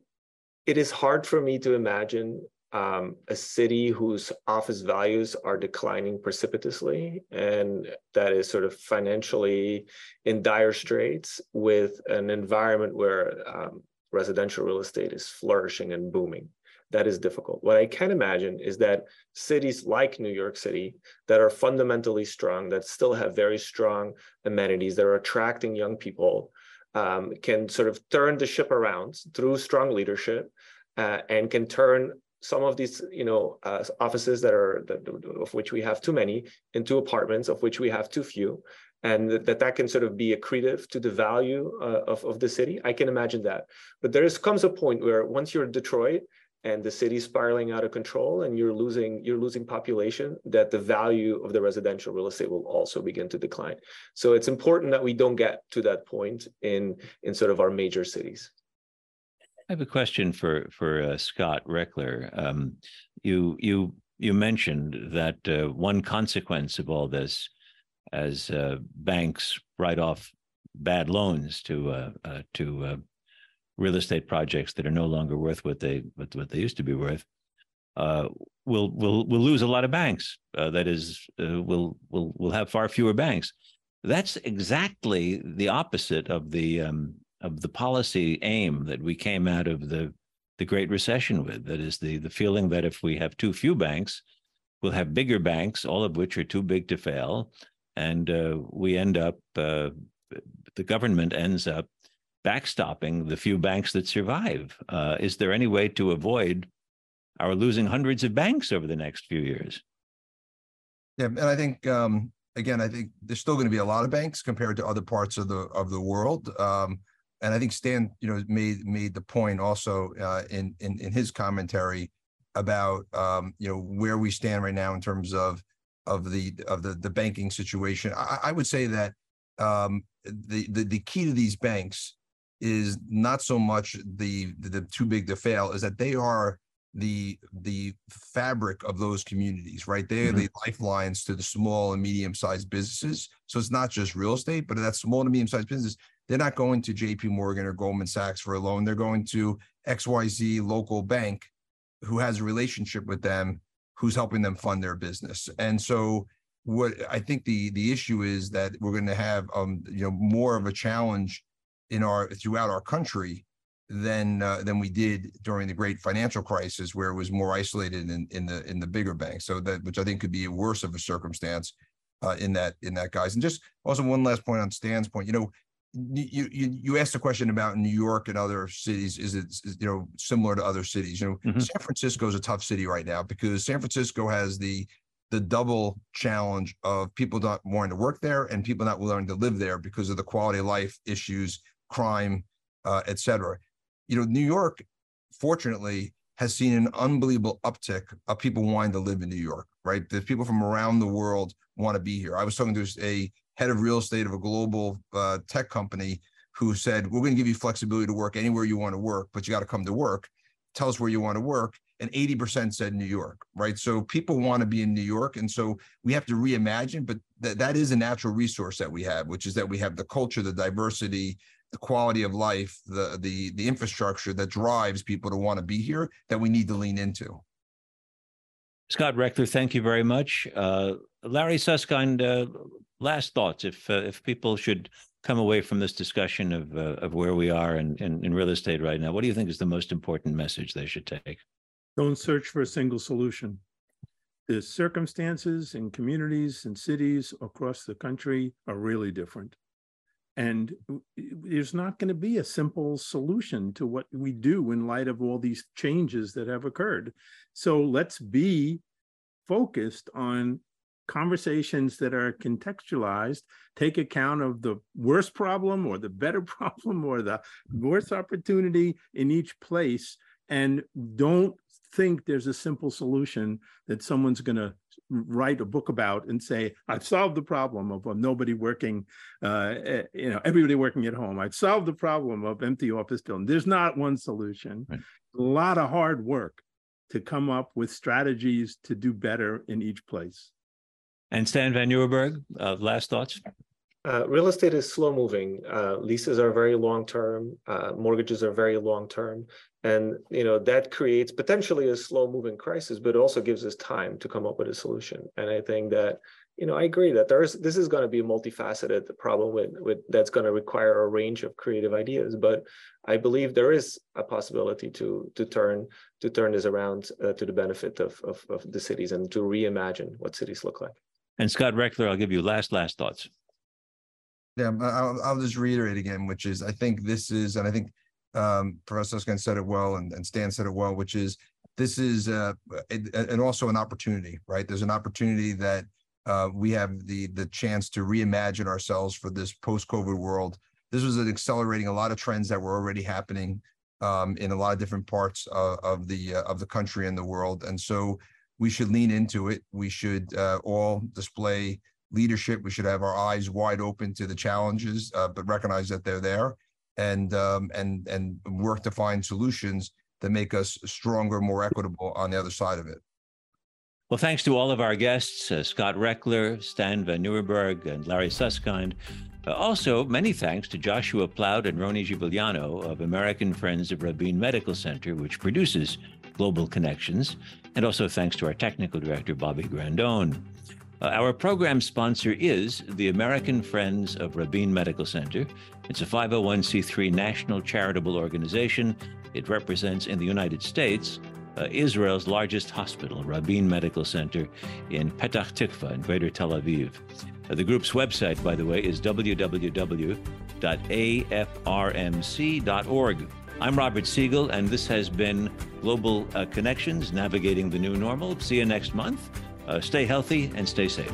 it is hard for me to imagine um, a city whose office values are declining precipitously and that is sort of financially in dire straits with an environment where um, residential real estate is flourishing and booming that is difficult. What I can imagine is that cities like New York City that are fundamentally strong, that still have very strong amenities, that are attracting young people, um, can sort of turn the ship around through strong leadership uh, and can turn some of these you know uh, offices that are that, of which we have too many into apartments of which we have too few and that that can sort of be accretive to the value uh, of, of the city i can imagine that but there is, comes a point where once you're detroit and the city's spiraling out of control and you're losing you're losing population that the value of the residential real estate will also begin to decline. So it's important that we don't get to that point in in sort of our major cities. I have a question for for uh, scott rechler. Um, you you you mentioned that uh, one consequence of all this as uh, banks write off bad loans to uh, uh, to uh, real estate projects that are no longer worth what they what, what they used to be worth, uh, we'll we'll we'll lose a lot of banks. Uh, that is, uh, we'll we'll we'll have far fewer banks. That's exactly the opposite of the um, of the policy aim that we came out of the the Great Recession with. That is the the feeling that if we have too few banks, we'll have bigger banks, all of which are too big to fail. And uh, we end up, uh, the government ends up backstopping the few banks that survive. Uh, is there any way to avoid our losing hundreds of banks over the next few years? Yeah, and I think um, again, I think there's still going to be a lot of banks compared to other parts of the of the world. Um, and I think Stijn, you know, made made the point also uh, in, in in his commentary about um, you know where we stand right now in terms of of the of the the banking situation. I, I would say that um, the, the the key to these banks is not so much the, the the too big to fail, is that they are the the fabric of those communities, right? They are mm-hmm. the lifelines to the small and medium sized businesses. So it's not just real estate, but that small to medium sized business they're not going to JP Morgan or Goldman Sachs for a loan. They're going to XYZ local bank who has a relationship with them, who's helping them fund their business. And so what I think the the issue is that we're going to have um you know more of a challenge in our throughout our country than uh, than we did during the great financial crisis where it was more isolated in in the in the bigger banks so that which i think could be worse of a circumstance uh, in that in that guys and just also one last point on stijn's point you know you you you asked a question about New York and other cities. Is it is, you know similar to other cities? You know, mm-hmm. San Francisco is a tough city right now because San Francisco has the the double challenge of people not wanting to work there and people not willing to live there because of the quality of life issues, crime, uh, et cetera. You know, New York, fortunately, has seen an unbelievable uptick of people wanting to live in New York. Right, there's people from around the world want to be here. I was talking to a head of real estate of a global uh, tech company who said, We're going to give you flexibility to work anywhere you want to work, but you got to come to work. Tell us where you want to work. And 80% said New York, right? So people want to be in New York. And so we have to reimagine, but th- that is a natural resource that we have, which is that we have the culture, the diversity, the quality of life, the the the infrastructure that drives people to want to be here that we need to lean into. Scott Rechler, thank you very much. Uh, Larry Susskind, uh, last thoughts if uh, if people should come away from this discussion of uh, of where we are in, in, in real estate right now what do you think is the most important message they should take don't search for a single solution the circumstances in communities and cities across the country are really different and there's not going to be a simple solution to what we do in light of all these changes that have occurred. So let's be focused on conversations that are contextualized take account of the worst problem or the better problem or the worst opportunity in each place and don't think there's a simple solution that someone's going to write a book about and say i've solved the problem of, of nobody working uh, eh, you know everybody working at home i've solved the problem of empty office building there's not one solution right. a lot of hard work to come up with strategies to do better in each place and Stijn Van Nieuwerburgh, uh, last thoughts? Uh, real estate is slow moving. Uh, leases are very long term. Uh, mortgages are very long term, and you know that creates potentially a slow moving crisis, but also gives us time to come up with a solution. And I think that you know I agree that there's this is going to be a multifaceted problem with with that's going to require a range of creative ideas. But I believe there is a possibility to to turn to turn this around uh, to the benefit of, of of the cities and to reimagine what cities look like. And Scott Rechler, I'll give you last last thoughts. Yeah, I'll, I'll just reiterate again, which is I think this is, and I think um, Professor Susskind said it well, and, and Stijn said it well, which is this is uh, and also an opportunity, right? There's an opportunity that uh, we have the the chance to reimagine ourselves for this post-COVID world. This was accelerating a lot of trends that were already happening um, in a lot of different parts uh, of the uh, of the country and the world, and so we should lean into it. We should uh, all display leadership. We should have our eyes wide open to the challenges, uh, but recognize that they're there, and um, and and work to find solutions that make us stronger, more equitable on the other side of it. Well, thanks to all of our guests, uh, Scott Rechler, Stijn Van Nieuwerburgh, and Larry Susskind. Uh, also, many thanks to Joshua Plout and Roni Giuliano of American Friends of Rabin Medical Center, which produces Global Connections, and also thanks to our technical director, Bobby Grandone. Uh, our program sponsor is the American Friends of Rabin Medical Center. It's a 501c3 national charitable organization. It represents in the United States uh, Israel's largest hospital, Rabin Medical Center in Petah Tikva in Greater Tel Aviv. Uh, the group's website, by the way, is www.afrmc.org. I'm Robert Siegel, and this has been Global uh, Connections Navigating the New Normal. See you next month. Uh, stay healthy and stay safe.